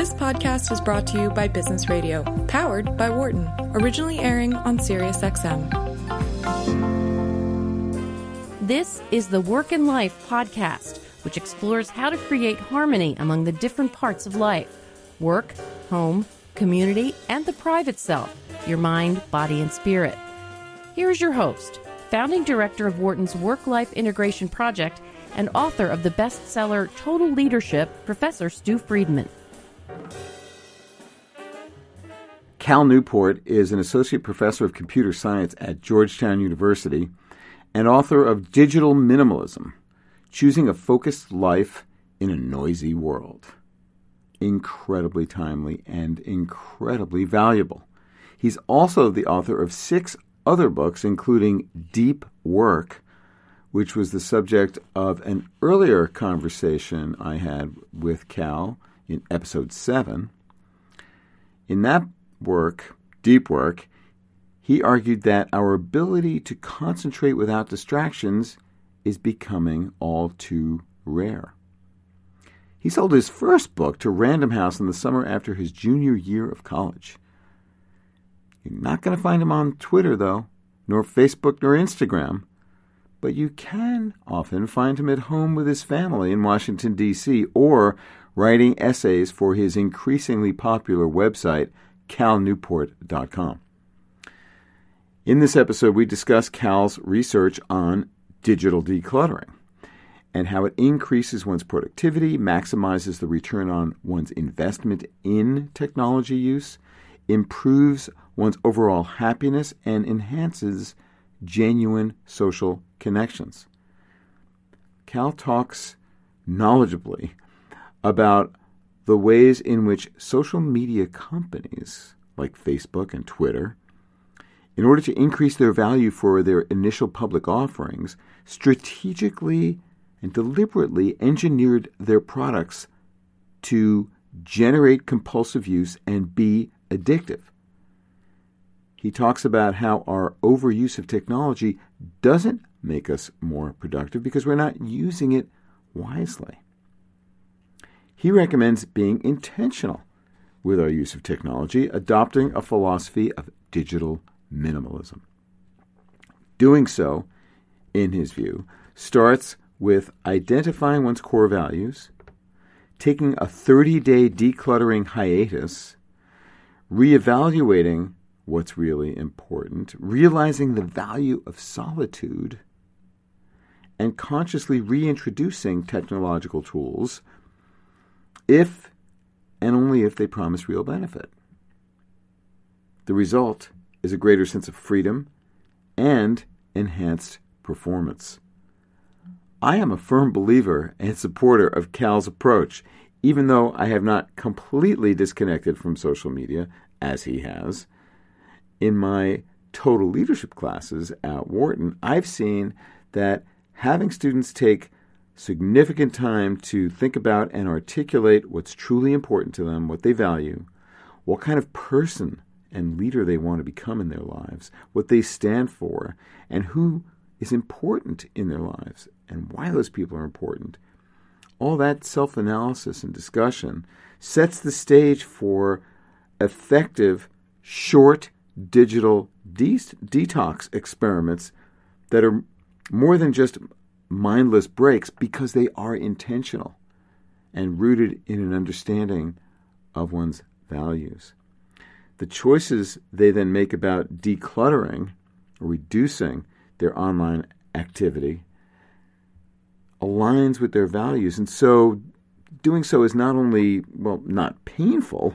This podcast is brought to you by Business Radio, powered by Wharton, originally airing on SiriusXM. This is the Work and Life podcast, which explores how to create harmony among the different parts of life work, home, community, and the private self, your mind, body, and spirit. Here's your host, founding director of Wharton's Work Life Integration Project and author of the bestseller Total Leadership, Professor Stew Friedman. Cal Newport is an associate professor of computer science at Georgetown University and author of Digital Minimalism Choosing a Focused Life in a Noisy World. Incredibly timely and incredibly valuable. He's also the author of six other books, including Deep Work, which was the subject of an earlier conversation I had with Cal in episode 7. In that work, Deep Work, he argued that our ability to concentrate without distractions is becoming all too rare. He sold his first book to Random House in the summer after his junior year of college. You're not going to find him on Twitter, though, nor Facebook, nor Instagram but you can often find him at home with his family in Washington, D.C., or writing essays for his increasingly popular website, calnewport.com. In this episode, we discuss Cal's research on digital decluttering and how it increases one's productivity, maximizes the return on one's investment in technology use, improves one's overall happiness, and enhances genuine social connections. Cal talks knowledgeably about the ways in which social media companies like Facebook and Twitter, in order to increase their value for their initial public offerings, strategically and deliberately engineered their products to generate compulsive use and be addictive. He talks about how our overuse of technology doesn't make us more productive because we're not using it wisely. He recommends being intentional with our use of technology, adopting a philosophy of digital minimalism. Doing so, in his view, starts with identifying one's core values, taking a 30 day decluttering hiatus, reevaluating what's really important, realizing the value of solitude, and consciously reintroducing technological tools if and only if they promise real benefit. The result is a greater sense of freedom and enhanced performance. I am a firm believer and supporter of Cal's approach, even though I have not completely disconnected from social media, as he has in my total leadership classes at Wharton, I've seen that having students take significant time to think about and articulate what's truly important to them, what they value, what kind of person and leader they want to become in their lives, what they stand for, and who is important in their lives, and why those people are important. All that self analysis and discussion sets the stage for effective, short digital de- detox experiments that are more than just mindless breaks because they are intentional and rooted in an understanding of one's values. The choices they then make about decluttering or reducing their online activity aligns with their values. And so doing so is not only, well, not painful,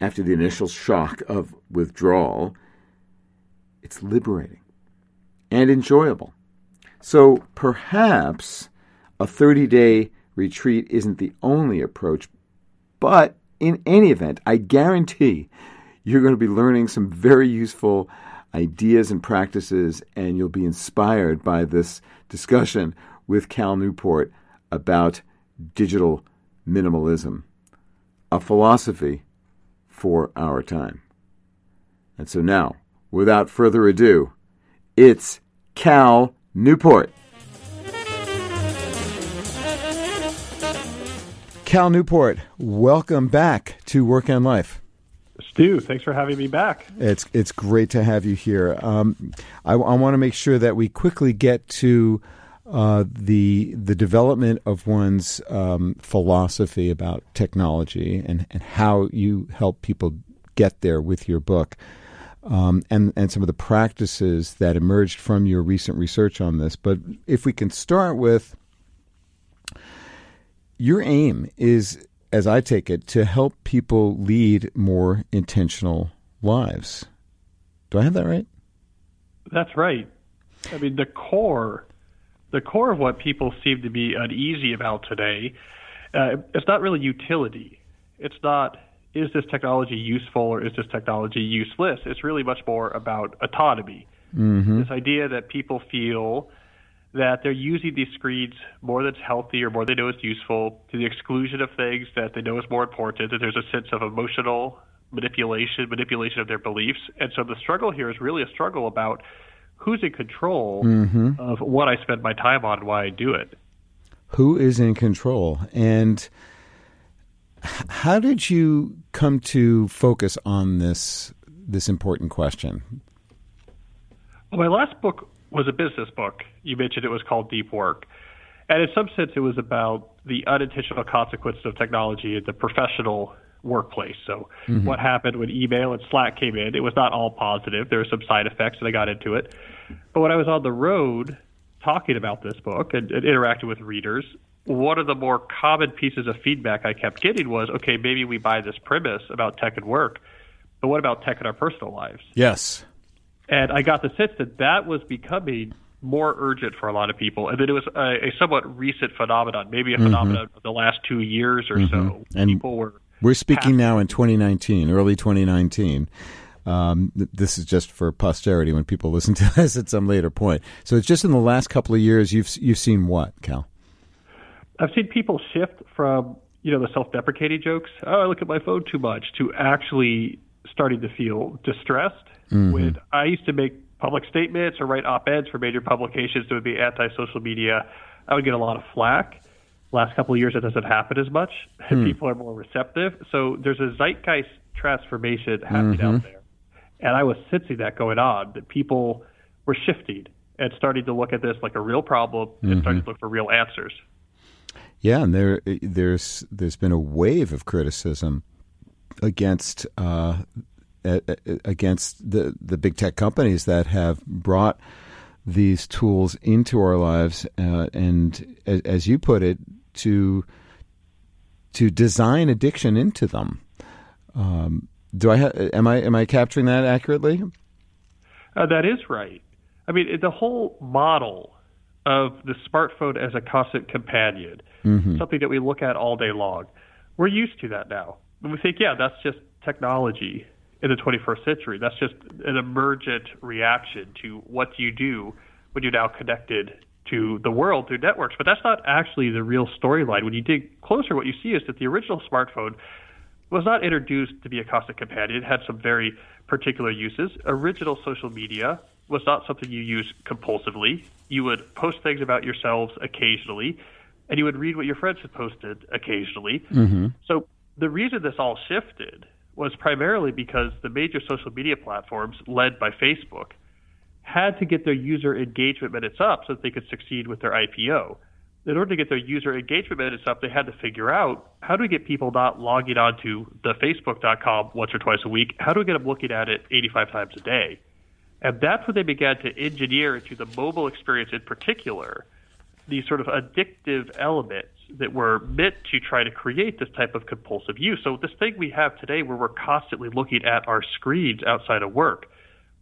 after the initial shock of withdrawal, it's liberating and enjoyable. So perhaps a 30 day retreat isn't the only approach, but in any event, I guarantee you're going to be learning some very useful ideas and practices, and you'll be inspired by this discussion with Cal Newport about digital minimalism, a philosophy for our time. And so now, without further ado, it's Cal Newport. Cal Newport, welcome back to Work and Life. Stew, thanks for having me back. It's it's great to have you here. Um, I, I want to make sure that we quickly get to uh, the the development of one's um, philosophy about technology and, and how you help people get there with your book. Um, and and some of the practices that emerged from your recent research on this. But if we can start with your aim is, as I take it, to help people lead more intentional lives. Do I have that right? That's right. I mean, the core, the core of what people seem to be uneasy about today, uh, it's not really utility. It's not is this technology useful or is this technology useless? It's really much more about autonomy. Mm-hmm. This idea that people feel that they're using these screens more that's healthy or more they know is useful to the exclusion of things that they know is more important, that there's a sense of emotional manipulation, manipulation of their beliefs. And so the struggle here is really a struggle about who's in control mm-hmm. of what I spend my time on and why I do it. Who is in control? And how did you come to focus on this this important question? Well, my last book was a business book. You mentioned it was called Deep Work. And in some sense, it was about the unintentional consequences of technology in the professional workplace. So, mm-hmm. what happened when email and Slack came in? It was not all positive. There were some side effects, and I got into it. But when I was on the road talking about this book and, and interacting with readers, one of the more common pieces of feedback I kept getting was okay, maybe we buy this premise about tech and work, but what about tech in our personal lives? Yes. And I got the sense that that was becoming more urgent for a lot of people, and that it was a, a somewhat recent phenomenon, maybe a mm-hmm. phenomenon of the last two years or mm-hmm. so. And people were. We're speaking now in 2019, early 2019. Um, this is just for posterity when people listen to this at some later point. So it's just in the last couple of years you've you've seen what, Cal? I've seen people shift from you know the self-deprecating jokes, oh I look at my phone too much, to actually starting to feel distressed. Mm-hmm. When I used to make public statements or write op-eds for major publications that would be anti-social media, I would get a lot of flack. Last couple of years, it doesn't happen as much. Hmm. People are more receptive. So there's a zeitgeist transformation happening mm-hmm. out there, and I was sensing that going on. That people were shifting and starting to look at this like a real problem mm-hmm. and starting to look for real answers. Yeah, and there there's there's been a wave of criticism against uh, against the the big tech companies that have brought these tools into our lives, uh, and as, as, you put it, to to design addiction into them. Um, do I ha- am I am I capturing that accurately? Uh, that is right. I mean, the whole model of the smartphone as a constant companion, mm-hmm. something that we look at all day long. We're used to that now. And we think, yeah, that's just technology in the 21st century. That's just an emergent reaction to what you do when you're now connected to the world through networks. But that's not actually the real storyline. When you dig closer, what you see is that the original smartphone was not introduced to be a constant companion. It had some very particular uses. Original social media was not something you use compulsively. You would post things about yourselves occasionally, and you would read what your friends had posted occasionally. Mm-hmm. So the reason this all shifted was primarily because the major social media platforms, led by Facebook, had to get their user engagement minutes up so that they could succeed with their IPO. In order to get their user engagement minutes up, they had to figure out how do we get people not logging on to the Facebook.com once or twice a week? How do we get them looking at it 85 times a day? And that's when they began to engineer into the mobile experience in particular these sort of addictive elements that were meant to try to create this type of compulsive use. So this thing we have today where we're constantly looking at our screens outside of work,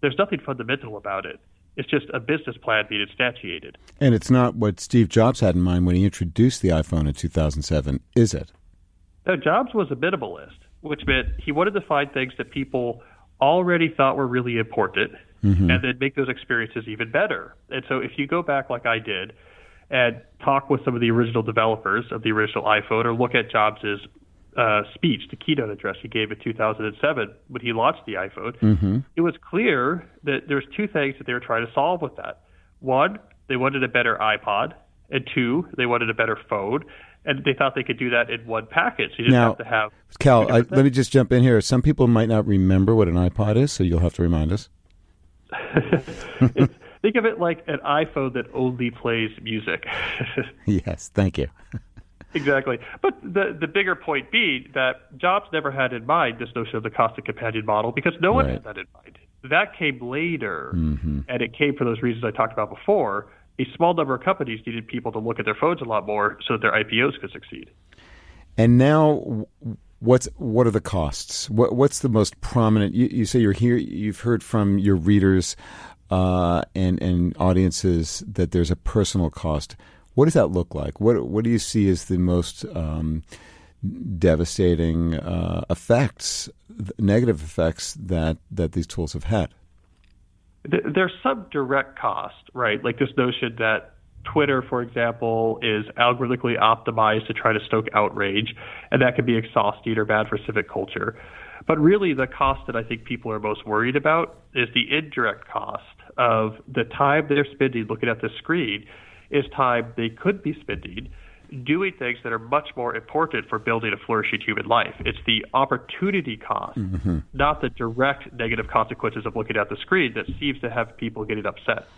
there's nothing fundamental about it. It's just a business plan being instantiated. And it's not what Steve Jobs had in mind when he introduced the iPhone in 2007, is it? No, Jobs was a minimalist, which meant he wanted to find things that people already thought were really important mm-hmm. and then make those experiences even better. And so if you go back like I did, and talk with some of the original developers of the original iPhone or look at Jobs' uh, speech, the keynote address he gave in 2007 when he launched the iPhone, mm-hmm. it was clear that there's two things that they were trying to solve with that. One, they wanted a better iPod, and two, they wanted a better phone. and they thought they could do that in one package. You just Now, have to have. Cal, I, let me just jump in here. Some people might not remember what an iPod is, so you'll have to remind us. it's, think of it like an iPhone that only plays music. yes, thank you. exactly. But the the bigger point being that Jobs never had in mind this notion of the cost of companion model because no one Right. had that in mind. That came later, Mm-hmm. and it came for those reasons I talked about before. A small number of companies needed people to look at their phones a lot more so that their IPOs could succeed. And now, what's what are the costs? What, what's the most prominent? You, you say you're here. You've heard from your readers uh, and and audiences that there's a personal cost. What does that look like? What what do you see as the most um, devastating uh, effects, negative effects that that these tools have had? Th- There's some direct cost, right? Like this notion that Twitter, for example, is algorithmically optimized to try to stoke outrage, and that can be exhausting or bad for civic culture. But really, the cost that I think people are most worried about is the indirect cost of the time they're spending looking at the screen is time they could be spending doing things that are much more important for building a flourishing human life. It's the opportunity cost, not the direct negative consequences of looking at the screen that seems to have people getting upset.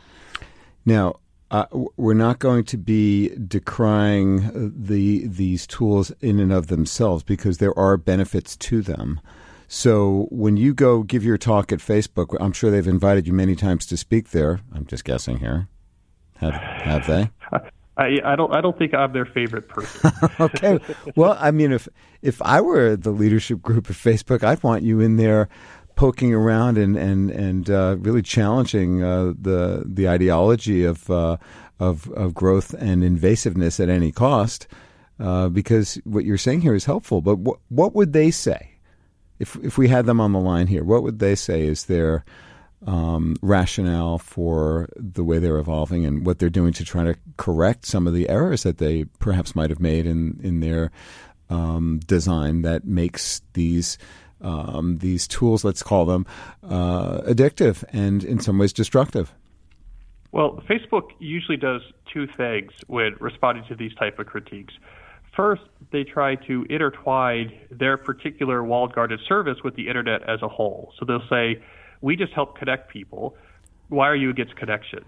Now, uh, we're not going to be decrying the these tools in and of themselves because there are benefits to them. So when you go give your talk at Facebook, I'm sure they've invited you many times to speak there. I'm just guessing here. Have, have they? I, I don't. I don't think I'm their favorite person. okay. Well, I mean, if if I were the leadership group of Facebook, I'd want you in there poking around and and and uh, really challenging uh, the the ideology of uh, of of growth and invasiveness at any cost, uh, because what you're saying here is helpful. But what what would they say if if we had them on the line here? What would they say is their um, rationale for the way they're evolving and what they're doing to try to correct some of the errors that they perhaps might have made in in their um, design that makes these um, these tools, let's call them, uh, addictive and in some ways destructive. Well, Facebook usually does two things when responding to these type of critiques. First, they try to intertwine their particular walled garden service with the internet as a whole. So they'll say, "We just help connect people. Why are you against connection?"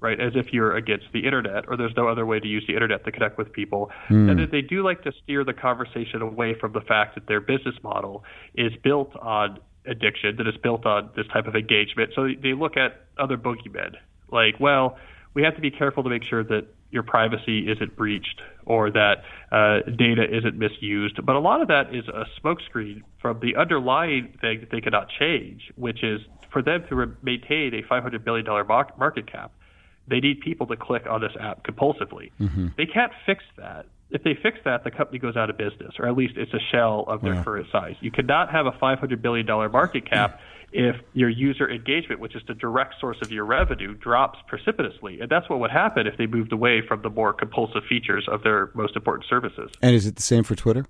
Right, as if you're against the internet, or there's no other way to use the internet to connect with people. Hmm. And then they do like to steer the conversation away from the fact that their business model is built on addiction, that is built on this type of engagement. So they look at other boogeymen, like, well, we have to be careful to make sure that your privacy isn't breached or that uh, data isn't misused. But a lot of that is a smokescreen from the underlying thing that they cannot change, which is for them to re- maintain a $500 billion mar- market cap, they need people to click on this app compulsively. They can't fix that. If they fix that, the company goes out of business, or at least it's a shell of their current size. You cannot have a $500 billion market cap if your user engagement, which is the direct source of your revenue, drops precipitously. And that's what would happen if they moved away from the more compulsive features of their most important services. And is it the same for Twitter?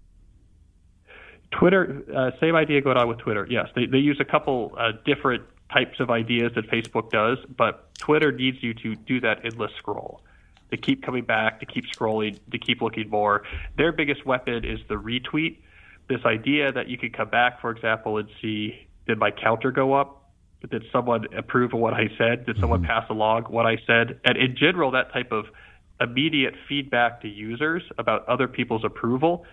Twitter, uh, same idea going on with Twitter. Yes, they, they use a couple uh, different types of ideas that Facebook does, but Twitter needs you to do that endless scroll. To keep coming back, to keep scrolling, to keep looking more. Their biggest weapon is the retweet. This idea that you could come back, for example, and see did my counter go up? Did someone approve of what I said? Did someone pass along what I said? And in general, that type of immediate feedback to users about other people's approval,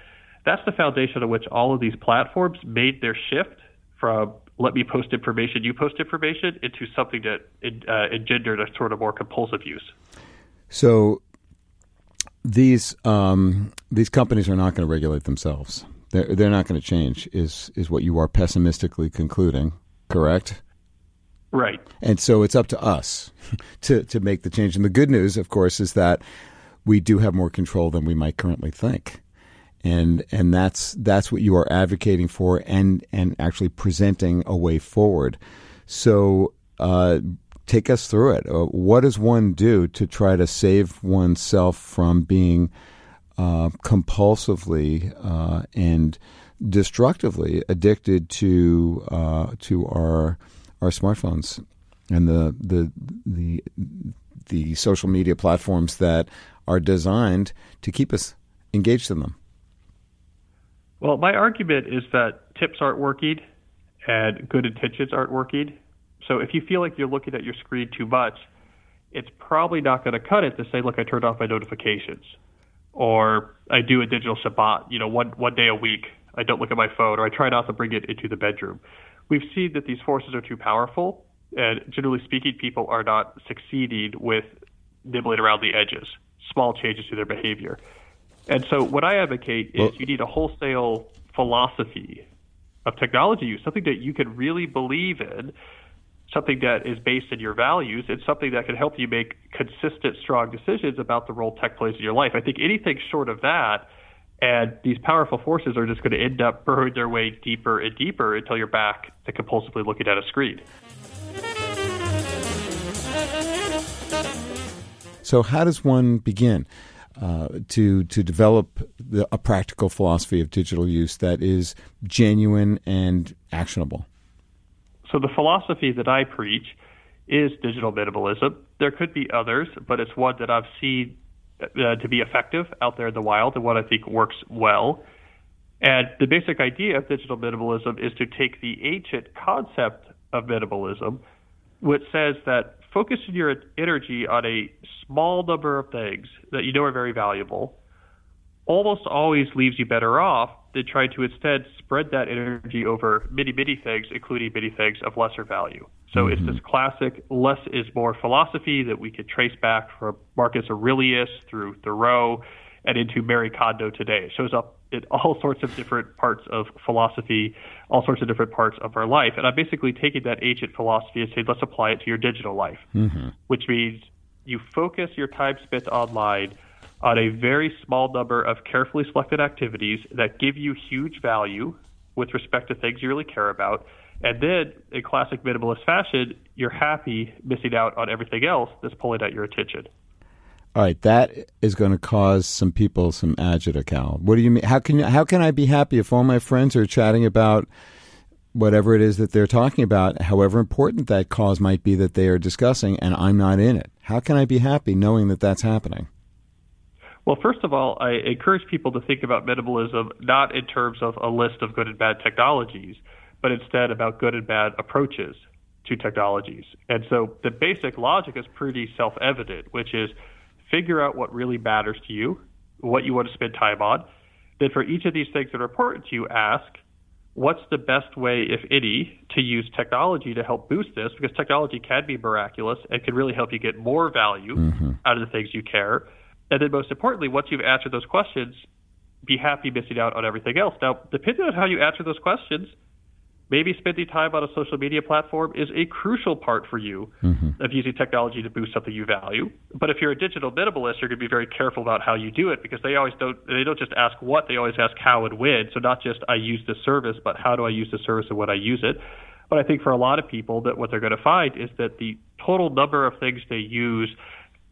that's the foundation on which all of these platforms made their shift from let me post information, you post information, into something that uh, engendered a sort of more compulsive use. So these um, these companies are not going to regulate themselves. They're they're not going to change. Is is what you are pessimistically concluding? Correct. Right. And so it's up to us to to make the change. And the good news, of course, is that we do have more control than we might currently think. And and that's that's what you are advocating for and and actually presenting a way forward. So uh, take us through it. Uh, what does one do to try to save oneself from being uh, compulsively uh, and destructively addicted to uh, to our our smartphones and the the the the social media platforms that are designed to keep us engaged in them? Well, my argument is that tips aren't working and good intentions aren't working. So if you feel like you're looking at your screen too much, it's probably not going to cut it to say, look, I turned off my notifications. Or I do a digital Shabbat, you know, one, one day a week. I don't look at my phone, or I try not to bring it into the bedroom. We've seen that these forces are too powerful, and generally speaking, people are not succeeding with nibbling around the edges, small changes to their behavior. And so, what I advocate is well, you need a wholesale philosophy of technology use, something that you can really believe in, something that is based in your values. It's something that can help you make consistent, strong decisions about the role tech plays in your life. I think anything short of that, and these powerful forces are just going to end up burrowing their way deeper and deeper until you're back to compulsively looking at a screen. So, how does one begin? Uh, to to develop the, a practical philosophy of digital use that is genuine and actionable. So the philosophy that I preach is digital minimalism. There could be others, but it's one that I've seen uh, to be effective out there in the wild and what I think works well. And the basic idea of digital minimalism is to take the ancient concept of minimalism, which says that focusing your energy on a small number of things that you know are very valuable almost always leaves you better off than trying to instead spread that energy over many, many things, including many things of lesser value. So mm-hmm. it's this classic less is more philosophy that we could trace back from Marcus Aurelius through Thoreau and into Marie Kondo today. It shows up in all sorts of different parts of philosophy, all sorts of different parts of our life. And I'm basically taking that ancient philosophy and saying, let's apply it to your digital life, mm-hmm. which means you focus your time spent online on a very small number of carefully selected activities that give you huge value with respect to things you really care about. And then, in classic minimalist fashion, you're happy missing out on everything else that's pulling at your attention. All right, that is going to cause some people some agita, Cal. What do you mean? How can how can I be happy if all my friends are chatting about whatever it is that they're talking about, however important that cause might be that they are discussing, and I'm not in it? How can I be happy knowing that that's happening? Well, first of all, I encourage people to think about minimalism not in terms of a list of good and bad technologies, but instead about good and bad approaches to technologies. And so the basic logic is pretty self evident, which is figure out what really matters to you, what you want to spend time on. Then for each of these things that are important to you, ask what's the best way, if any, to use technology to help boost this? Because technology can be miraculous and can really help you get more value mm-hmm. out of the things you care. And then most importantly, once you've answered those questions, be happy missing out on everything else. Now, depending on how you answer those questions, maybe spending time on a social media platform is a crucial part for you mm-hmm. of using technology to boost something you value. But if you're a digital minimalist, you're going to be very careful about how you do it because they always don't they don't just ask what, they always ask how and when. So not just I use this service, but how do I use the service and when I use it. But I think for a lot of people that what they're going to find is that the total number of things they use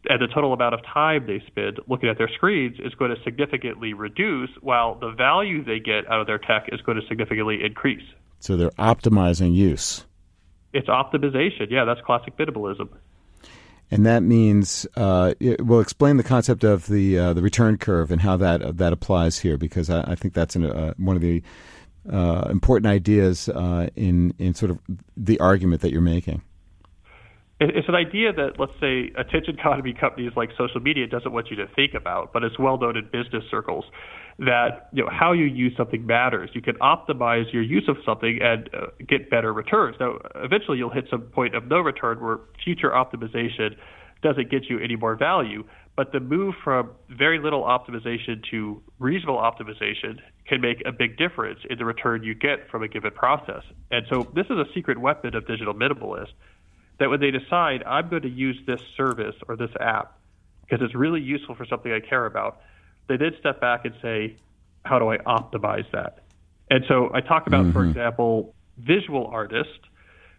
and the total amount of time they spend looking at their screens is going to significantly reduce, while the value they get out of their tech is going to significantly increase. So they're optimizing use. It's optimization. Yeah, that's classic minimalism. And that means uh, we'll explain the concept of the uh, the return curve and how that uh, that applies here because I, I think that's an, uh, one of the uh, important ideas uh, in in sort of the argument that you're making. It's an idea that, let's say, attention economy companies like social media doesn't want you to think about, but it's well known in business circles that you know how you use something matters. You can optimize your use of something and uh, get better returns. Now, eventually, you'll hit some point of no return where future optimization doesn't get you any more value. But the move from very little optimization to reasonable optimization can make a big difference in the return you get from a given process. And so, this is a secret weapon of digital minimalists that when they decide I'm going to use this service or this app because it's really useful for something I care about, they then step back and say, how do I optimize that? And so I talk about, mm-hmm. for example, visual artists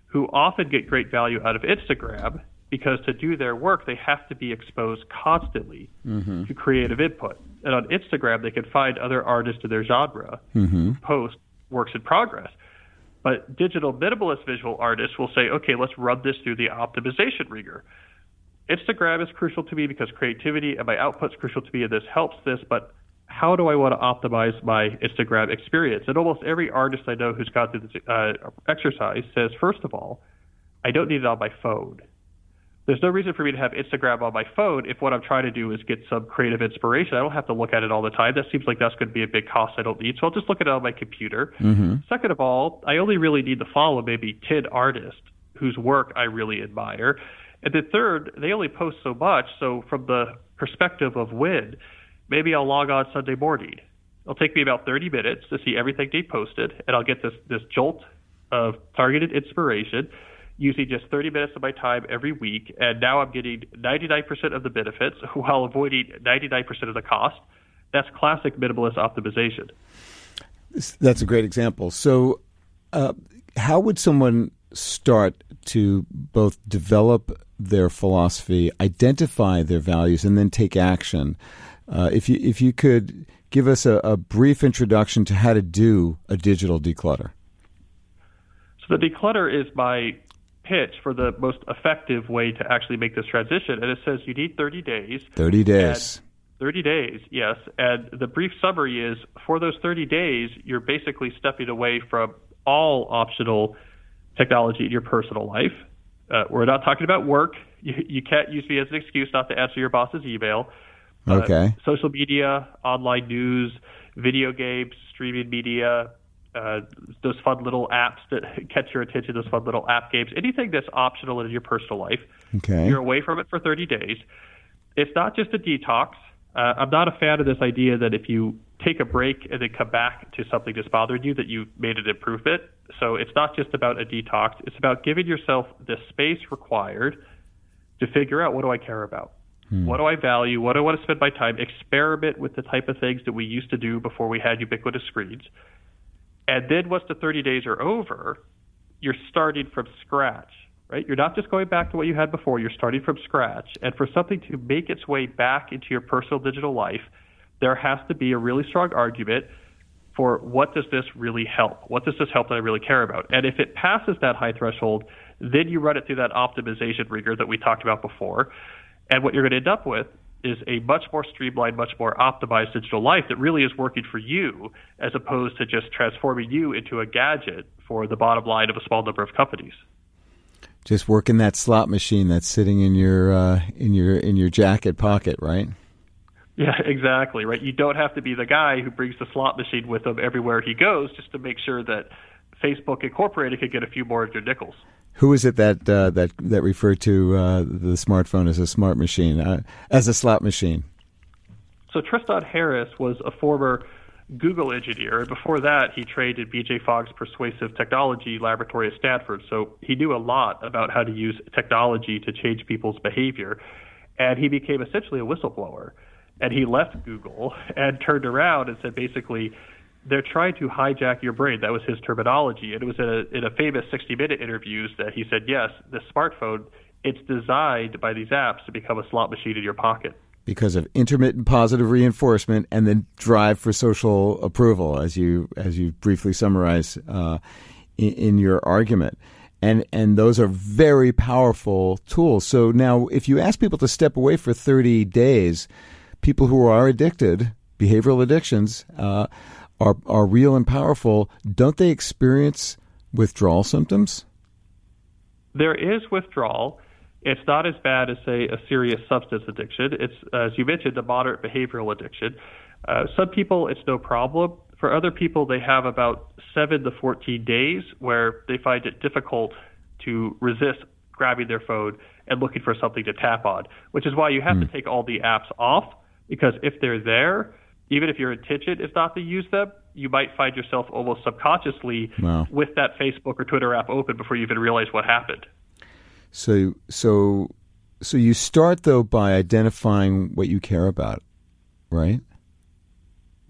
who often get great value out of Instagram because to do their work, they have to be exposed constantly mm-hmm. to creative input. And on Instagram, they can find other artists in their genre, mm-hmm. post works in progress. But digital minimalist visual artists will say, okay, let's run this through the optimization rigor. Instagram is crucial to me because creativity and my output is crucial to me, and this helps this. But how do I want to optimize my Instagram experience? And almost every artist I know who's gone through this uh, exercise says, first of all, I don't need it on my phone. There's no reason for me to have Instagram on my phone if what I'm trying to do is get some creative inspiration. I don't have to look at it all the time. That seems like that's going to be a big cost I don't need. So I'll just look at it on my computer. Mm-hmm. Second of all, I only really need to follow maybe 10 artists whose work I really admire. And then third, they only post so much. So from the perspective of when, maybe I'll log on Sunday morning. It'll take me about 30 minutes to see everything they posted, and I'll get this, this jolt of targeted inspiration using just 30 minutes of my time every week, and now I'm getting 99% of the benefits while avoiding 99% of the cost. That's classic minimalist optimization. That's a great example. So, uh, how would someone start to both develop their philosophy, identify their values, and then take action? Uh, if you if you could give us a, a brief introduction to how to do a digital declutter. So the declutter is my pitch for the most effective way to actually make this transition. And it says you need 30 days. 30 days. 30 days, yes. And the brief summary is for those 30 days, you're basically stepping away from all optional technology in your personal life. Uh, we're not talking about work. You, you can't use me as an excuse not to answer your boss's email. Uh, okay. social media, online news, video games, streaming media, uh, those fun little apps that catch your attention, those fun little app games, anything that's optional in your personal life. Okay. You're away from it for 30 days. It's not just a detox. Uh, I'm not a fan of this idea that if you take a break and then come back to something that's bothered you, that you made an improvement. So it's not just about a detox. It's about giving yourself the space required to figure out what do I care about? Hmm. What do I value? What do I want to spend my time? Experiment with the type of things that we used to do before we had ubiquitous screens and then once the 30 days are over, you're starting from scratch, right? You're not just going back to what you had before, you're starting from scratch. And for something to make its way back into your personal digital life, there has to be a really strong argument for what does this really help? What does this help that I really care about? And if it passes that high threshold, then you run it through that optimization rigor that we talked about before. And what you're going to end up with is a much more streamlined, much more optimized digital life that really is working for you as opposed to just transforming you into a gadget for the bottom line of a small number of companies. Just working that slot machine that's sitting in your uh, in your in your jacket pocket, right? Yeah, exactly. Right. You don't have to be the guy who brings the slot machine with him everywhere he goes, just to make sure that Facebook Incorporated could get a few more of your nickels. Who is it that uh, that that referred to uh, the smartphone as a smart machine, uh, as a slot machine? So Tristan Harris was a former Google engineer, and before that, he trained at B.J. Fogg's Persuasive Technology Laboratory at Stanford. So he knew a lot about how to use technology to change people's behavior, and he became essentially a whistleblower. And he left Google and turned around and said, basically, they're trying to hijack your brain. That was his terminology. And it was in a, in a famous 60 minute interviews that he said, yes, the smartphone, it's designed by these apps to become a slot machine in your pocket. Because of intermittent positive reinforcement and then drive for social approval, as you as you briefly summarize uh, in, in your argument, and and those are very powerful tools. So now, if you ask people to step away for thirty days, people who are addicted, behavioral addictions, uh, are are real and powerful, don't they experience withdrawal symptoms? There is withdrawal. It's not as bad as say a serious substance addiction. It's as you mentioned, a moderate behavioral addiction. Uh, some people it's no problem. For other people, they have about seven to 14 days where they find it difficult to resist grabbing their phone and looking for something to tap on, which is why you have mm. to take all the apps off because if they're there, even if your intention is not to use them, you might find yourself almost subconsciously wow. with that Facebook or Twitter app open before you even realize what happened. So, so, so you start though by identifying what you care about, right?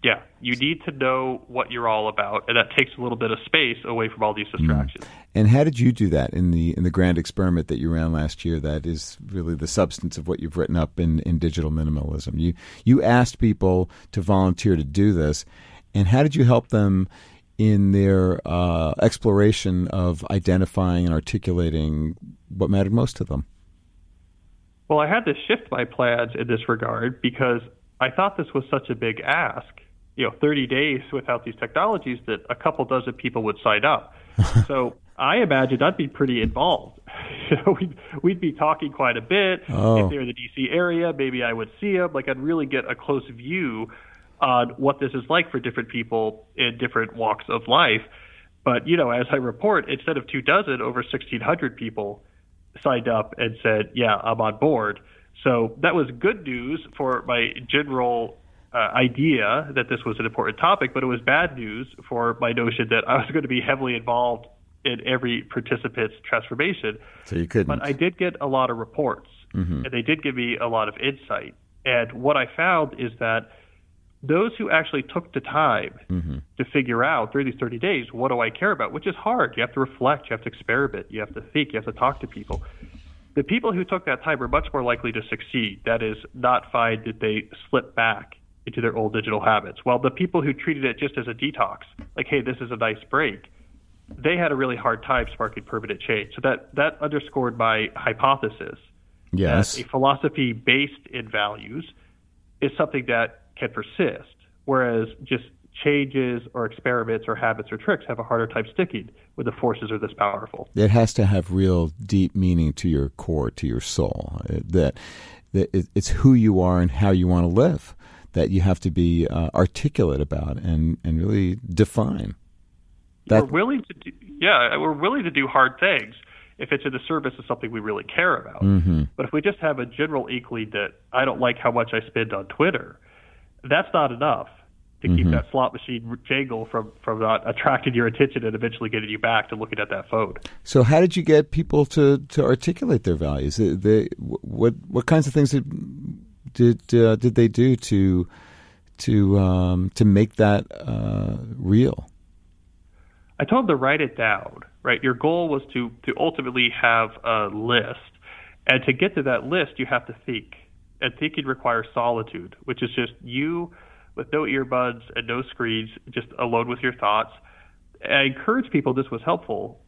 Yeah, you need to know what you're all about, and that takes a little bit of space away from all these mm. distractions. Mm. And how did you do that in the in the grand experiment that you ran last year? That is really the substance of what you've written up in, in digital minimalism. You you asked people to volunteer to do this, and how did you help them in their uh, exploration of identifying and articulating what mattered most to them? Well, I had to shift my plans in this regard because I thought this was such a big ask, you know, 30 days without these technologies that a couple dozen people would sign up. so I imagine I'd be pretty involved. You know, we'd, we'd be talking quite a bit. Oh. If they're in the DC area, maybe I would see them. Like I'd really get a close view on what this is like for different people in different walks of life. But you know, as I report, instead of two dozen, over 1,600 people signed up and said, "Yeah, I'm on board." So that was good news for my general uh, idea that this was an important topic, but it was bad news for my notion that I was going to be heavily involved in every participant's transformation. So you couldn't. But I did get a lot of reports, Mm-hmm. and they did give me a lot of insight. And what I found is that those who actually took the time Mm-hmm. to figure out through these 30 days, what do I care about? Which is hard. You have to reflect, you have to experiment, you have to think, you have to talk to people. The people who took that time were much more likely to succeed. That is, not find that they slip back into their old digital habits. While the people who treated it just as a detox, like, hey, this is a nice break, they had a really hard time sparking permanent change. So that, that underscored my hypothesis yes. that a philosophy based in values is something that can persist, whereas just changes or experiments or habits or tricks have a harder time sticking when the forces are this powerful. it has to have real deep meaning to your core, to your soul. That, that it- it's who you are and how you want to live. That you have to be uh, articulate about and, and really define. That- we're willing to do, yeah, we're willing to do hard things if it's in the service of something we really care about. Mm-hmm. But if we just have a general inkling that I don't like how much I spend on Twitter, that's not enough to Mm-hmm. keep that slot machine jangle from from not attracting your attention and eventually getting you back to looking at that phone. So, how did you get people to, to articulate their values? They, they, what what kinds of things did did uh, did they do to to um, to make that uh, real? I told them to write it down. Right, your goal was to to ultimately have a list, and to get to that list, you have to think, and thinking requires solitude, which is just you with no earbuds and no screens, just alone with your thoughts. I encourage people. This was helpful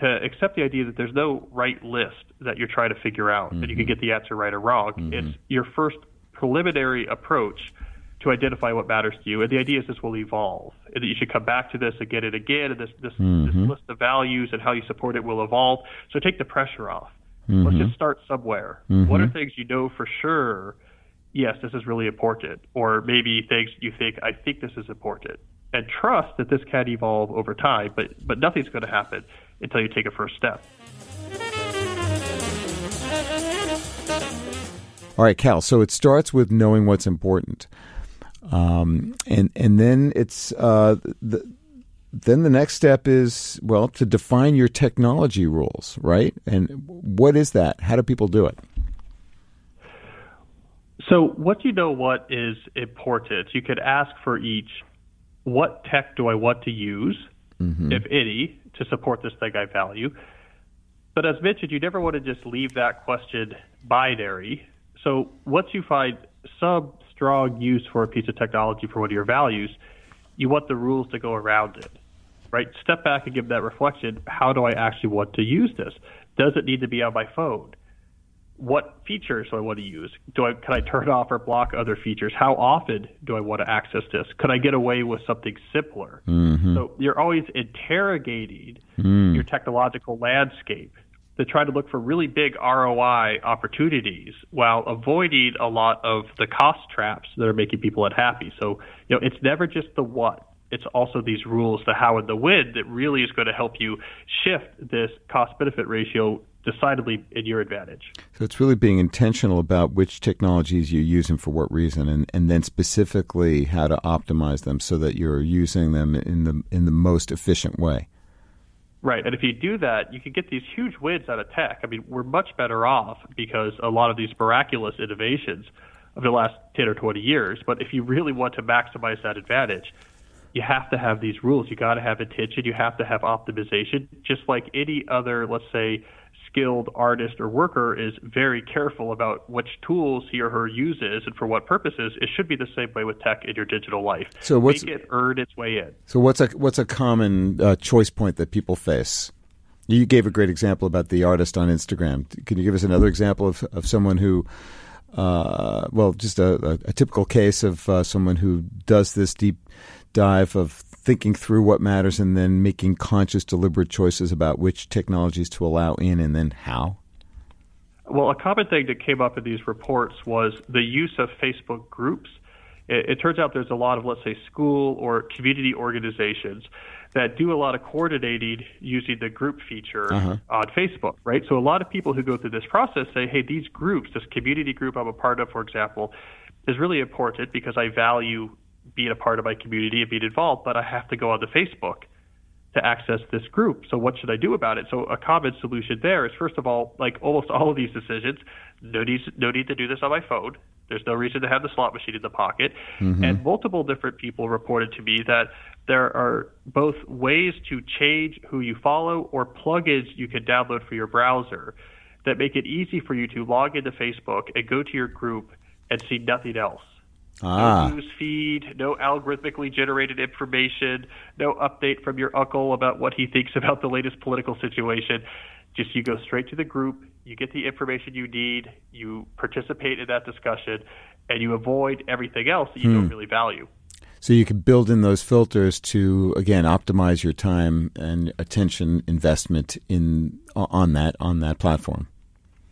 to accept the idea that there's no right list that you're trying to figure out, that you can mm-hmm. get the answer right or wrong. Mm-hmm. It's your first preliminary approach to identify what matters to you. And the idea is this will evolve, and that you should come back to this again and again, and this, this, this mm-hmm. list of values and how you support it will evolve. So take the pressure off. Let's just start somewhere. What are things you know for sure? Yes, this is really important. Or maybe things you think, I think this is important. And trust that this can evolve over time, but, but nothing's going to happen until you take a first step. All right, Cal. So it starts with knowing what's important, um, and and then it's uh, the, then the next step is well to define your technology rules, right? And what is that? How do people do it? So, what you know what is important, you could ask for each what tech do I want to use, Mm-hmm. if any, to support this thing I value. But as mentioned, you never want to just leave that question binary. So, once you find some strong use for a piece of technology for one of your values, you want the rules to go around it, right? Step back and give that reflection. How do I actually want to use this? Does it need to be on my phone? What features do I want to use? Do I can I turn off or block other features? How often do I want to access this? Could I get away with something simpler? Mm-hmm. So you're always interrogating mm. your technological landscape to try to look for really big ROI opportunities while avoiding a lot of the cost traps that are making people unhappy. So, you know, it's never just the what. It's also these rules, the how and the when, that really is going to help you shift this cost benefit ratio decidedly in your advantage. So it's really being intentional about which technologies you use and for what reason, and, and then specifically how to optimize them so that you're using them in the in the most efficient way. Right. And if you do that, you can get these huge wins out of tech. I mean, we're much better off because a lot of these miraculous innovations of the last 10 or 20 years. But if you really want to maximize that advantage, you have to have these rules. You got to have intention. You have to have optimization. Just like any other, let's say, skilled artist or worker is very careful about which tools he or her uses and for what purposes, it should be the same way with tech in your digital life. So what's- Make it earn its way in. So what's a what's a common uh, choice point that people face? You gave a great example about the artist on Instagram. Can you give us another example of, of someone who uh, well, just a, a, a, typical case of uh, someone who does this deep dive of thinking through what matters and then making conscious, deliberate choices about which technologies to allow in and then how? Well, a common thing that came up in these reports was the use of Facebook groups. It, it turns out there's a lot of, let's say, school or community organizations that do a lot of coordinating using the group feature uh-huh. on Facebook, right? So a lot of people who go through this process say, hey, these groups, this community group I'm a part of, for example, is really important because I value being a part of my community and be involved, but I have to go onto Facebook to access this group. So what should I do about it? So a common solution there is first of all, like almost all of these decisions, no need no need to do this on my phone. There's no reason to have the slot machine in the pocket. Mm-hmm. And multiple different people reported to me that there are both ways to change who you follow or plugins you can download for your browser that make it easy for you to log into Facebook and go to your group and see nothing else. Ah. No news feed, no algorithmically generated information, no update from your uncle about what he thinks about the latest political situation. Just you go straight to the group, you get the information you need, you participate in that discussion, and you avoid everything else that you hmm. don't really value. So you can build in those filters to again optimize your time and attention investment in on that on that platform.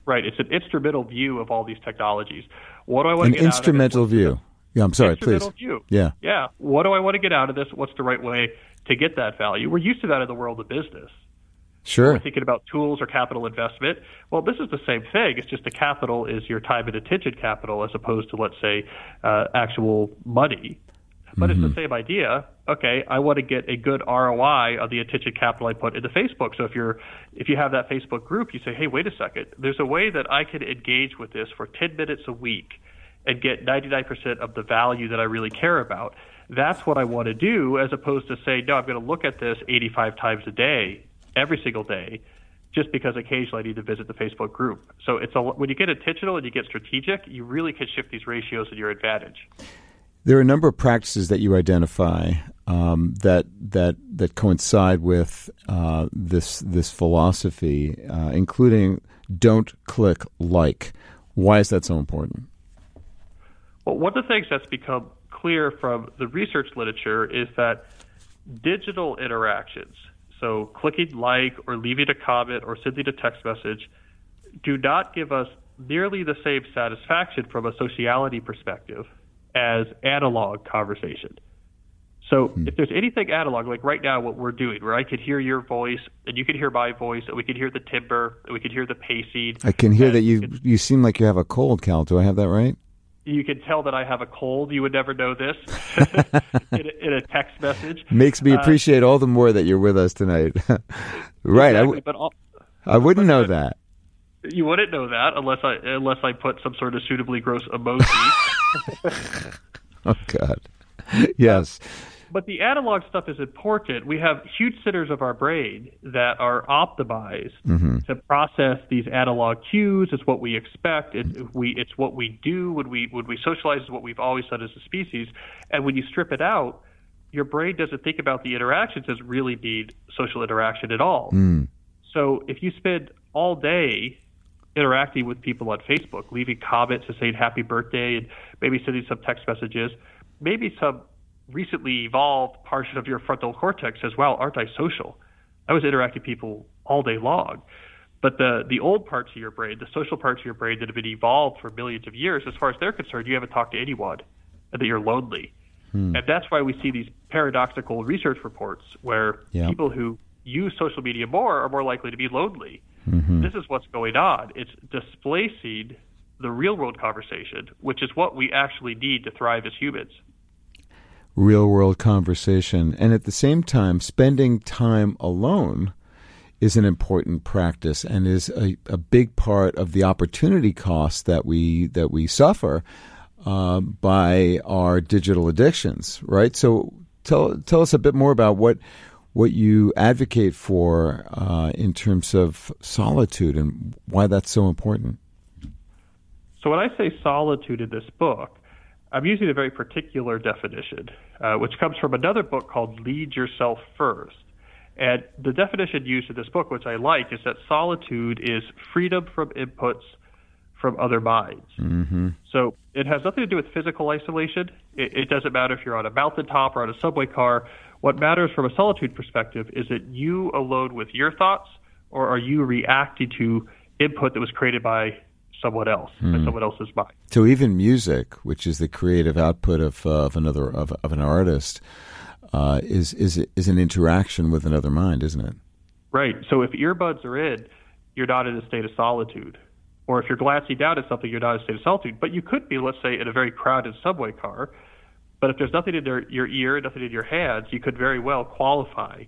Right. It's an instrumental view of all these technologies. What do I want an to get instrumental view? Yeah, I'm sorry, please. Yeah. Yeah. What do I want to get out of this? What's the right way to get that value? We're used to that in the world of business. Sure. We're thinking about tools or capital investment. Well, this is the same thing. It's just the capital is your time and attention capital as opposed to, let's say, uh, actual money. But mm-hmm. it's the mm-hmm. same idea. Okay, I want to get a good ROI on the attention capital I put into Facebook. So if you're if you have that Facebook group, you say, hey, wait a second. There's a way that I can engage with this for 10 minutes a week and get 99% of the value that I really care about. That's what I want to do, as opposed to say, no, I'm going to look at this 85 times a day, every single day, just because occasionally I need to visit the Facebook group. So it's a, when you get intentional and you get strategic, you really can shift these ratios in your advantage. There are a number of practices that you identify um, that that that coincide with uh, this this philosophy, uh, including don't click like. Why is that so important? Well, one of the things that's become clear from the research literature is that digital interactions, so clicking like or leaving a comment or sending a text message, do not give us nearly the same satisfaction from a sociality perspective as analog conversation. So hmm. if there's anything analog, like right now, what we're doing, where I could hear your voice and you could hear my voice, and we could hear the timbre, and we could hear the pacing. I can hear that you you seem like you have a cold, Cal. Do I have that right? You can tell that I have a cold. You would never know this in, a, in, a, text message. Makes me uh, appreciate uh, all the more that you're with us tonight. right. Exactly, I w- but all, I wouldn't know that. You wouldn't know that unless I unless I put some sort of suitably gross emoji. oh God. Yes. But the analog stuff is important. We have huge centers of our brain that are optimized mm-hmm. to process these analog cues. It's what we expect. It, we, it's what we do when we when we socialize. Is what we've always done as a species. And when you strip it out, your brain doesn't think about the interactions as really being social interaction at all. Mm. So if you spend all day interacting with people on Facebook, leaving comments and saying happy birthday, and maybe sending some text messages, maybe some recently evolved portion of your frontal cortex says, wow, aren't I social? I was interacting with people all day long. But the, the old parts of your brain, the social parts of your brain that have been evolved for millions of years, as far as they're concerned, you haven't talked to anyone and that you're lonely. Hmm. And that's why we see these paradoxical research reports where people who use social media more are more likely to be lonely. Mm-hmm. This is what's going on. It's displacing the real world conversation, which is what we actually need to thrive as humans real world conversation. And at the same time, spending time alone is an important practice and is a, a big part of the opportunity cost that we that we suffer uh, by our digital addictions. Right. So tell tell us a bit more about what what you advocate for uh, in terms of solitude and why that's so important. So when I say solitude in this book, I'm using a very particular definition, uh, which comes from another book called Lead Yourself First. And the definition used in this book, which I like, is that solitude is freedom from inputs, from other minds. Mm-hmm. So it has nothing to do with physical isolation. It, it doesn't matter if you're on a mountaintop or on a subway car. What matters from a solitude perspective is that you alone with your thoughts, or are you reacting to input that was created by someone else, by Hmm. someone else's mind? So even music, which is the creative output of, uh, of another of, of an artist, uh, is is is an interaction with another mind, isn't it? Right. So if earbuds are in, you're not in a state of solitude. Or if you're glancing down at something, you're not in a state of solitude. But you could be, let's say, in a very crowded subway car. But if there's nothing in their, your ear, nothing in your hands, you could very well qualify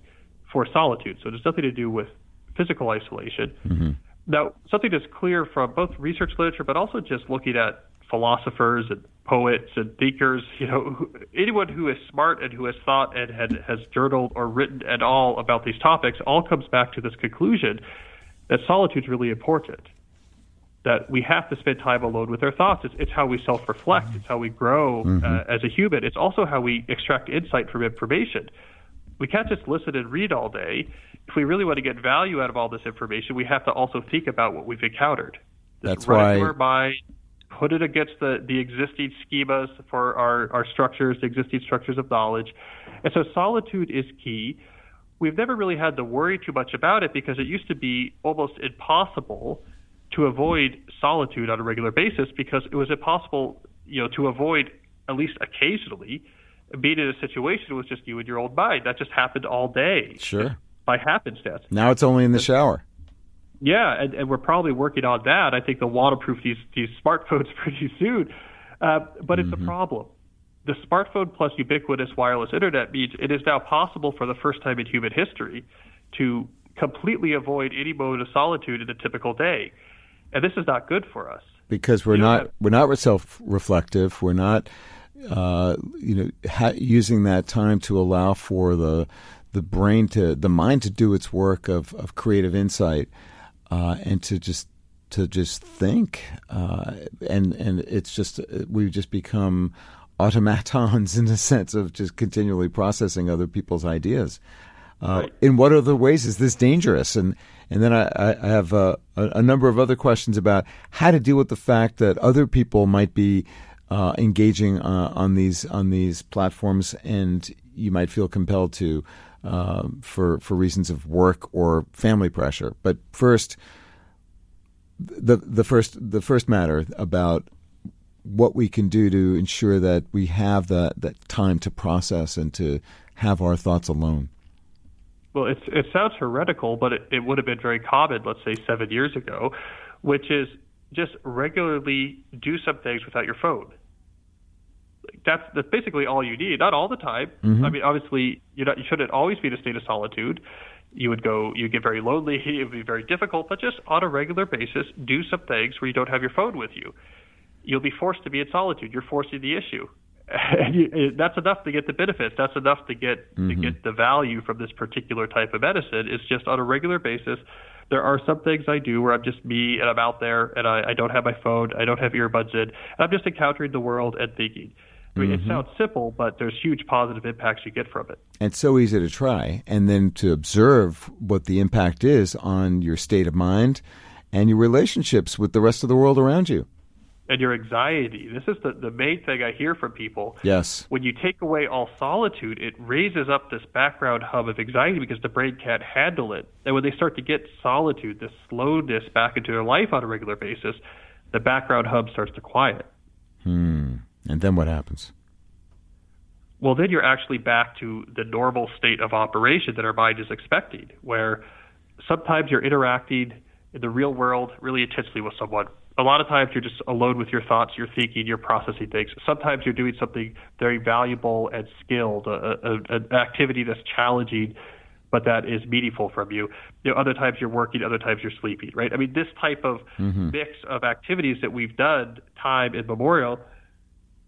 for solitude. So it has nothing to do with physical isolation. Now, something that's clear from both research literature, but also just looking at philosophers and poets and thinkers, you know, who, anyone who is smart and who has thought and had, has journaled or written at all about these topics, all comes back to this conclusion that solitude is really important. That we have to spend time alone with our thoughts. It's, it's how we self-reflect. It's how we grow uh, as a human. It's also how we extract insight from information. We can't just listen and read all day. If we really want to get value out of all this information, we have to also think about what we've encountered. That's why- mind, put it against the, the existing schemas for our, our structures, the existing structures of knowledge. And so solitude is key. We've never really had to worry too much about it because it used to be almost impossible to avoid solitude on a regular basis because it was impossible, you know, to avoid at least occasionally being in a situation with just you and your old mind. That just happened all day Sure. By happenstance. Now it's only in the shower. Yeah, and, and we're probably working on that. I think they'll waterproof these these smartphones pretty soon. Uh, but it's a problem. The smartphone plus ubiquitous wireless internet means it is now possible for the first time in human history to completely avoid any mode of solitude in a typical day. And this is not good for us. because we're You not have- we're not self-reflective. We're not uh, you know ha- using that time to allow for the the brain to the mind to do its work of, of creative insight uh, and to just to just think uh, and and it's just we've just become automatons in the sense of just continually processing other people's ideas. Uh, Right. In what other ways is this dangerous? And and then I, I have a, a number of other questions about how to deal with the fact that other people might be uh, engaging uh, on these on these platforms, and you might feel compelled to uh, for for reasons of work or family pressure. But first, the the first the first matter about what we can do to ensure that we have that, that time to process and to have our thoughts alone. Well, it's, it sounds heretical, but it, it would have been very common, let's say seven years ago, which is just regularly do some things without your phone. That's that's basically all you need. Not all the time. Mm-hmm. I mean, obviously, you're not, you shouldn't always be in a state of solitude. You would go, you get very lonely. It would be very difficult. But just on a regular basis, do some things where you don't have your phone with you. You'll be forced to be in solitude. You're forcing the issue. And you, that's enough to get the benefits. That's enough to get to mm-hmm. get the value from this particular type of medicine. Is just on a regular basis. There are some things I do where I'm just me and I'm out there and I, I don't have my phone, I don't have earbuds in, and I'm just encountering the world and thinking. I mean, it sounds simple, but there's huge positive impacts you get from it. And it's so easy to try, and then to observe what the impact is on your state of mind and your relationships with the rest of the world around you. And your anxiety. This is the, the main thing I hear from people. Yes. When you take away all solitude, it raises up this background hub of anxiety because the brain can't handle it. And when they start to get solitude, this slowness back into their life on a regular basis, the background hub starts to quiet. Hmm. And then what happens? well, then you're actually back to the normal state of operation that our mind is expecting, where sometimes you're interacting in the real world really intensely with someone. A lot of times you're just alone with your thoughts, you're thinking, you're processing things. Sometimes you're doing something very valuable and skilled, an activity that's challenging, but that is meaningful from you. You know, other times you're working, other times you're sleeping, right? I mean, this type of mm-hmm. mix of activities that we've done time immemorial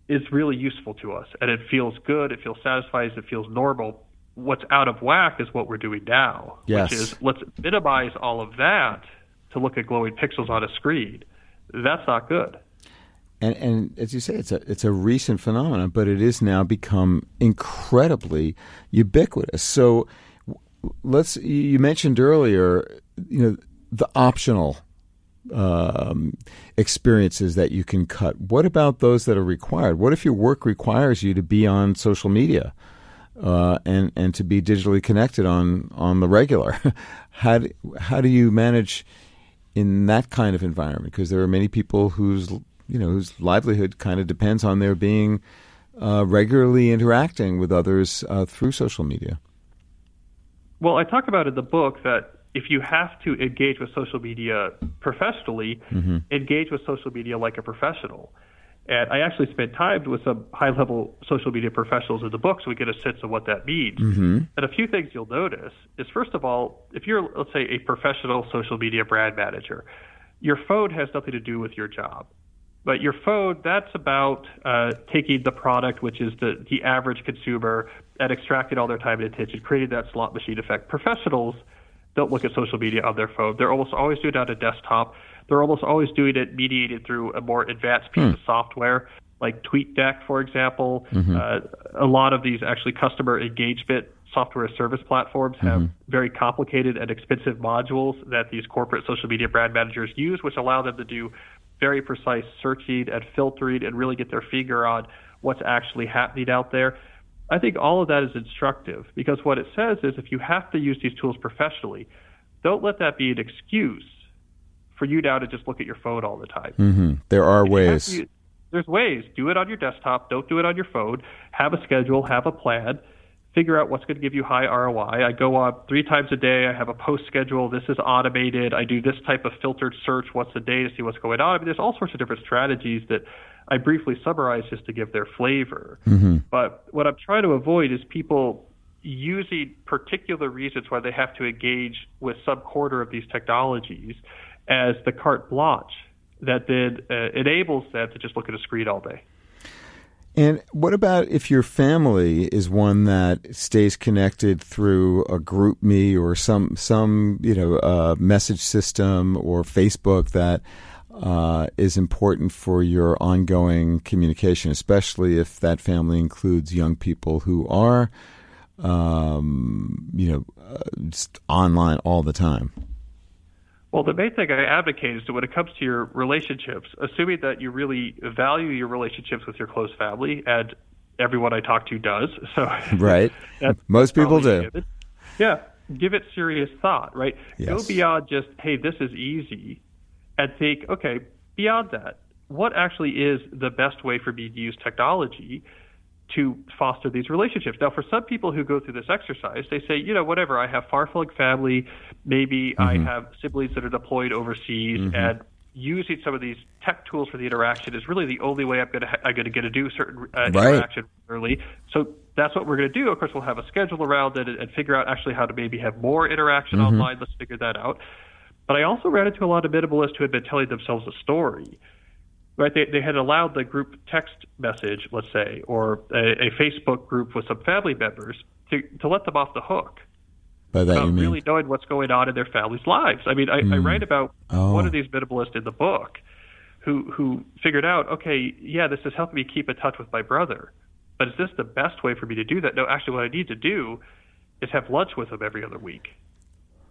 is really useful to us and it feels good, it feels satisfying, it feels normal. What's out of whack is what we're doing now, Yes. which is let's minimize all of that to look at glowing pixels on a screen. That's not good. And, and as you say, it's a it's a recent phenomenon, but it is now become incredibly ubiquitous. So let's. You mentioned earlier, you know, the optional um, experiences that you can cut. What about those that are required? What if your work requires you to be on social media uh, and and to be digitally connected on on the regular? how do, how do you manage in that kind of environment? Because there are many people whose you know whose livelihood kind of depends on their being uh, regularly interacting with others uh, through social media. Well, I talk about in the book that if you have to engage with social media professionally, mm-hmm. engage with social media like a professional. And I actually spent time with some high level social media professionals in the book so we get a sense of what that means. Mm-hmm. And a few things you'll notice is first of all, if you're, let's say, a professional social media brand manager, your phone has nothing to do with your job. But your phone, that's about uh, taking the product, which is the, the average consumer, and extracting all their time and attention, creating that slot machine effect. Professionals don't look at social media on their phone. They're almost always doing it on a desktop. They're almost always doing it mediated through a more advanced piece hmm. of software, like TweetDeck, for example. Mm-hmm. Uh, a lot of these actually customer engagement software service platforms have mm-hmm. very complicated and expensive modules that these corporate social media brand managers use, which allow them to do very precise searching and filtering and really get their finger on what's actually happening out there. I think all of that is instructive because what it says is if you have to use these tools professionally, don't let that be an excuse for you now to just look at your phone all the time. Mm-hmm. There are if ways. To, there's ways. Do it on your desktop. Don't do it on your phone. Have a schedule. Have a plan. Figure out what's going to give you high ROI. I go on three times a day. I have a post schedule. This is automated. I do this type of filtered search once a day to see what's going on. I mean, there's all sorts of different strategies that I briefly summarize just to give their flavor. Mm-hmm. But what I'm trying to avoid is people using particular reasons why they have to engage with some quarter of these technologies as the carte blanche that then uh, enables them to just look at a screen all day. And what about if your family is one that stays connected through a GroupMe or some some you know uh, message system or Facebook that uh, is important for your ongoing communication, especially if that family includes young people who are, um, you know, uh, online all the time? Well, the main thing I advocate is that when it comes to your relationships, assuming that you really value your relationships with your close family, and everyone I talk to does. So right, most people do. yeah, give it serious thought. Right, yes. go beyond just hey, this is easy and think, okay, beyond that, what actually is the best way for me to use technology to foster these relationships? Now, for some people who go through this exercise, they say, you know, whatever, I have far-flung family, maybe mm-hmm. I have siblings that are deployed overseas, mm-hmm. and using some of these tech tools for the interaction is really the only way I'm going to I'm going to get to do certain uh, right. interaction early. So that's what we're going to do. Of course, we'll have a schedule around it and, and figure out actually how to maybe have more interaction mm-hmm. online. Let's figure that out. But I also ran into a lot of minimalists who had been telling themselves a story. Right? They, they had allowed the group text message, let's say, or a, a Facebook group with some family members to, to let them off the hook. By that you mean? really knowing what's going on in their family's lives. I mean, I, mm. I write about oh. one of these minimalists in the book who who figured out, okay, yeah, this is helping me keep in touch with my brother, but is this the best way for me to do that? No, actually, what I need to do is have lunch with him every other week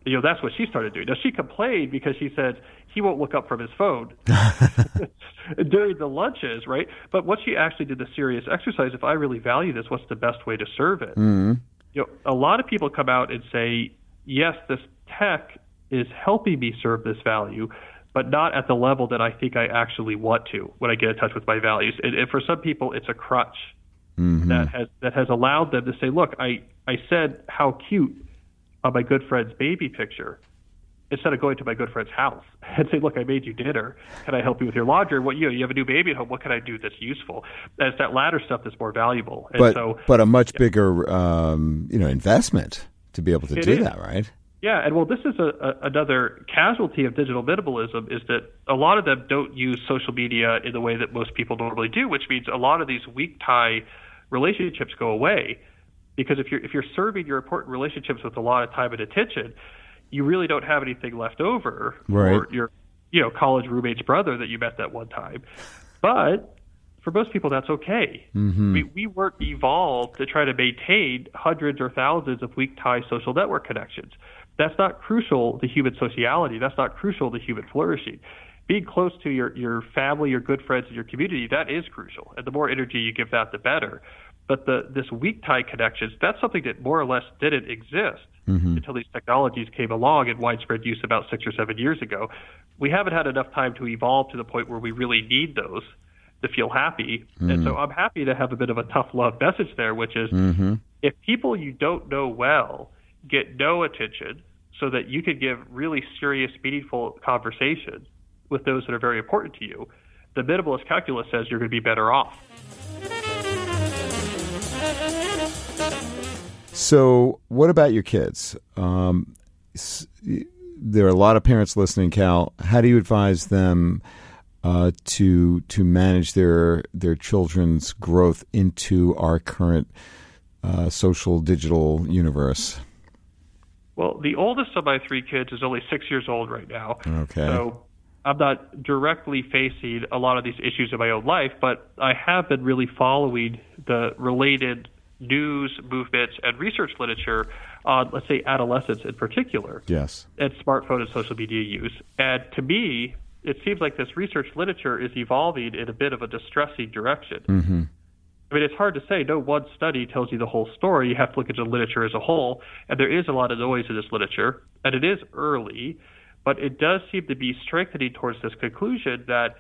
you know that's what she started doing. Now she complained because she said he won't look up from his phone during the lunches, right? But what she actually did the serious exercise. If I really value this, what's the best way to serve it? Mm-hmm. You know, a lot of people come out and say, yes, this tech is helping me serve this value, but not at the level that I think I actually want to when I get in touch with my values. And, and for some people, it's a crutch mm-hmm. that has that has allowed them to say, look, I I said how cute on my good friend's baby picture instead of going to my good friend's house and say, "Look, I made you dinner. Can I help you with your laundry? What you know, you have a new baby at home. What can I do that's useful?" And it's that latter stuff that's more valuable. And but so, but a much yeah. bigger um, you know investment to be able to do is. that, right? Yeah, and well, this is a, a, another casualty of digital minimalism is that a lot of them don't use social media in the way that most people normally do, which means a lot of these weak tie relationships go away because if you're if you're serving your important relationships with a lot of time and attention, you really don't have anything left over right. for your you know college roommate's brother that you met that one time. But for most people, that's okay. Mm-hmm. We, we weren't evolved to try to maintain hundreds or thousands of weak tie social network connections. That's not crucial to human sociality. That's not crucial to human flourishing. being close to your, your family, your good friends, and your community, that is crucial. And the more energy you give that, the better. But the this weak tie connections, that's something that more or less didn't exist mm-hmm. until these technologies came along in widespread use about six or seven years ago. We haven't had enough time to evolve to the point where we really need those to feel happy. Mm-hmm. And so I'm happy to have a bit of a tough love message there, which is mm-hmm. if people you don't know well get no attention so that you can give really serious, meaningful conversation with those that are very important to you, the minimalist calculus says you're going to be better off. So, what about your kids? Um, there are a lot of parents listening, Cal. How do you advise them uh, to to manage their their children's growth into our current uh, social digital universe? Well, the oldest of my three kids is only six years old right now. Okay. So I'm not directly facing a lot of these issues in my own life, but I have been really following the related news, movements, and research literature on, let's say, adolescents in particular. Yes. And smartphone and social media use. And to me, it seems like this research literature is evolving in a bit of a distressing direction. Mm-hmm. I mean, it's hard to say. No one study tells you the whole story. You have to look at the literature as a whole, and there is a lot of noise in this literature, and it is early, but it does seem to be strengthening towards this conclusion that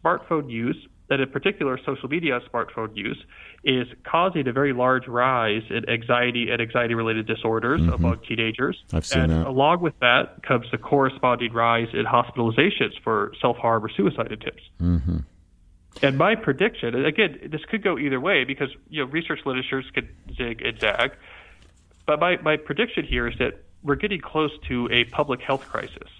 smartphone use, and in particular social media smartphone use, is causing a very large rise in anxiety and anxiety-related disorders mm-hmm. among teenagers. I've seen and that. along with that comes the corresponding rise in hospitalizations for self-harm or suicide attempts. Mm-hmm. And my prediction, again, this could go either way because you know research literatures could zig and zag. But my, my prediction here is that we're getting close to a public health crisis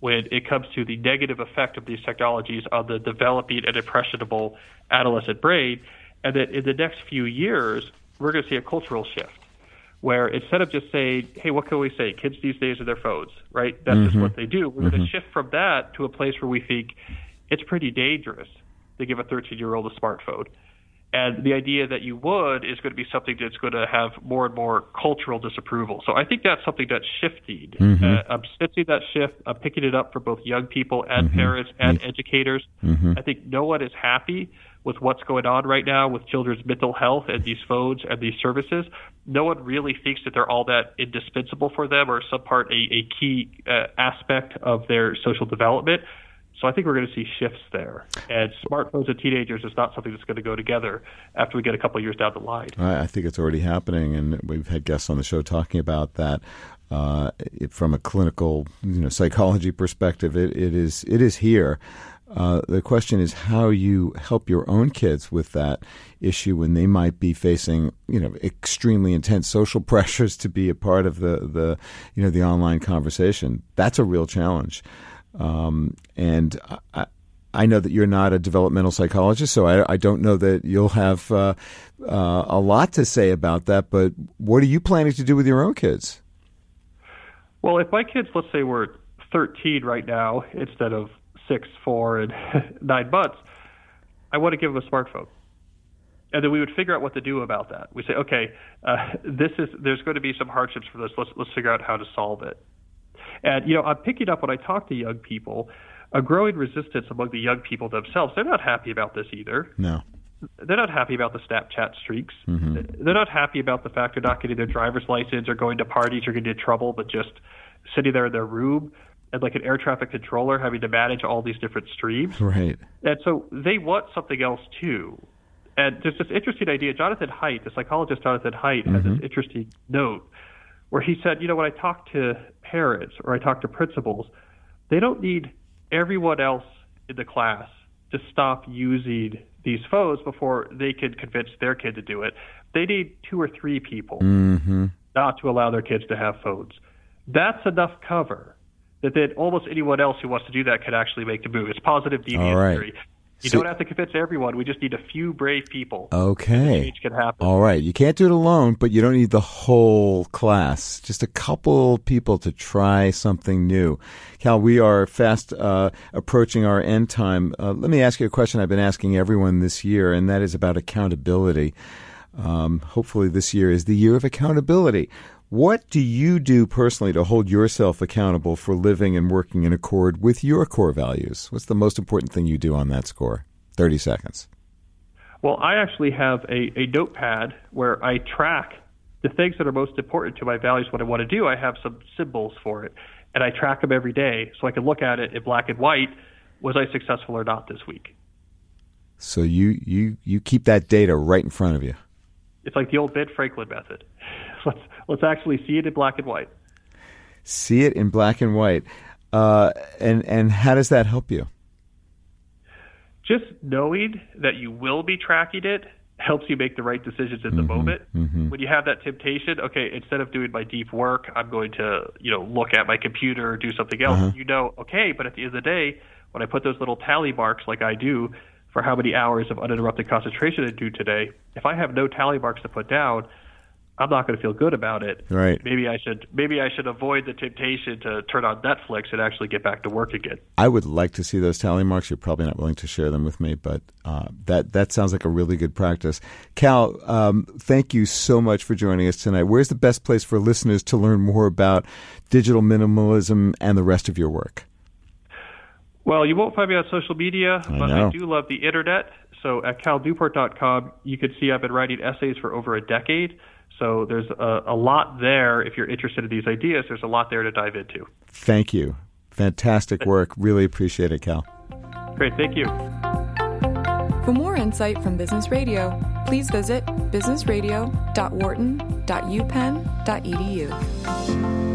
when it comes to the negative effect of these technologies on the developing and impressionable adolescent brain, and that in the next few years we're going to see a cultural shift where instead of just saying, "Hey, what can we say? Kids these days are their phones, right? That's mm-hmm. just what they do." We're mm-hmm. going to shift from that to a place where we think it's pretty dangerous to give a 13 year old a smartphone. And the idea that you would is going to be something that's going to have more and more cultural disapproval. So I think that's something that's shifting. Mm-hmm. Uh, I'm sensing that shift. I'm picking it up for both young people and mm-hmm. parents and mm-hmm. educators. I think no one is happy with what's going on right now with children's mental health and these phones and these services. No one really thinks that they're all that indispensable for them or some part a, a key uh, aspect of their social development. So I think we're going to see shifts there. And smartphones and teenagers is not something that's going to go together after we get a couple years down the line. I think it's already happening, and we've had guests on the show talking about that. Uh, it, from a clinical, you know, psychology perspective, it, it is it is here. Uh, the question is how you help your own kids with that issue when they might be facing, you know, extremely intense social pressures to be a part of the, the you know, the online conversation. That's a real challenge. Um, and I, I, know that you're not a developmental psychologist, so I, I don't know that you'll have uh, uh, a lot to say about that. But what are you planning to do with your own kids? Well, if my kids, let's say, were 13 right now instead of six, four, and nine months, I want to give them a smartphone and then we would figure out what to do about that. We say, okay, uh, this is there's going to be some hardships for this. Let's let's figure out how to solve it. And, you know, I'm picking up when I talk to young people, a growing resistance among the young people themselves. They're not happy about this either. No. They're not happy about the Snapchat streaks. Mm-hmm. They're not happy about the fact they're not getting their driver's license or going to parties or getting in trouble, but just sitting there in their room and like an air traffic controller having to manage all these different streams. Right. And so they want something else too. And there's this interesting idea. Jonathan Haidt, the psychologist Jonathan Haidt, mm-hmm. has this interesting note where he said, you know, when I talk to parents or I talk to principals, they don't need everyone else in the class to stop using these phones before they can convince their kid to do it. They need two or three people mm-hmm. not to allow their kids to have phones. That's enough cover that then almost anyone else who wants to do that can actually make the move. It's positive deviance right. theory. You so, don't have to convince everyone. We just need a few brave people. Okay. Change can happen. All right. You can't do it alone, but you don't need the whole class. Just a couple people to try something new. Cal, we are fast uh, approaching our end time. Uh, let me ask you a question I've been asking everyone this year, and that is about accountability. Um, hopefully, this year is the year of accountability. What do you do personally to hold yourself accountable for living and working in accord with your core values? What's the most important thing you do on that score? 30 seconds. Well, I actually have a, a notepad where I track the things that are most important to my values, what I want to do. I have some symbols for it, and I track them every day so I can look at it in black and white. Was I successful or not this week? So you, you, you keep that data right in front of you. It's like the old Ben Franklin method. Let's let's actually see it in black and white. See it in black and white, uh, and and how does that help you? Just knowing that you will be tracking it helps you make the right decisions in the mm-hmm, moment. Mm-hmm. When you have that temptation, okay, instead of doing my deep work, I'm going to you know look at my computer or do something else. Uh-huh. You know, okay, but at the end of the day, when I put those little tally marks like I do for how many hours of uninterrupted concentration I do today, if I have no tally marks to put down, I'm not going to feel good about it. Right. Maybe I should maybe I should avoid the temptation to turn on Netflix and actually get back to work again. I would like to see those tally marks. You're probably not willing to share them with me, but uh, that that sounds like a really good practice. Cal, um, thank you so much for joining us tonight. Where's the best place for listeners to learn more about digital minimalism and the rest of your work? Well, you won't find me on social media, I but know. I do love the internet. So at calnewport.com, you can see I've been writing essays for over a decade. So there's a, a lot there. If you're interested in these ideas, there's a lot there to dive into. Thank you. Fantastic work. Really appreciate it, Cal. Great. Thank you. For more insight from Business Radio, please visit businessradio.wharton.upenn.edu.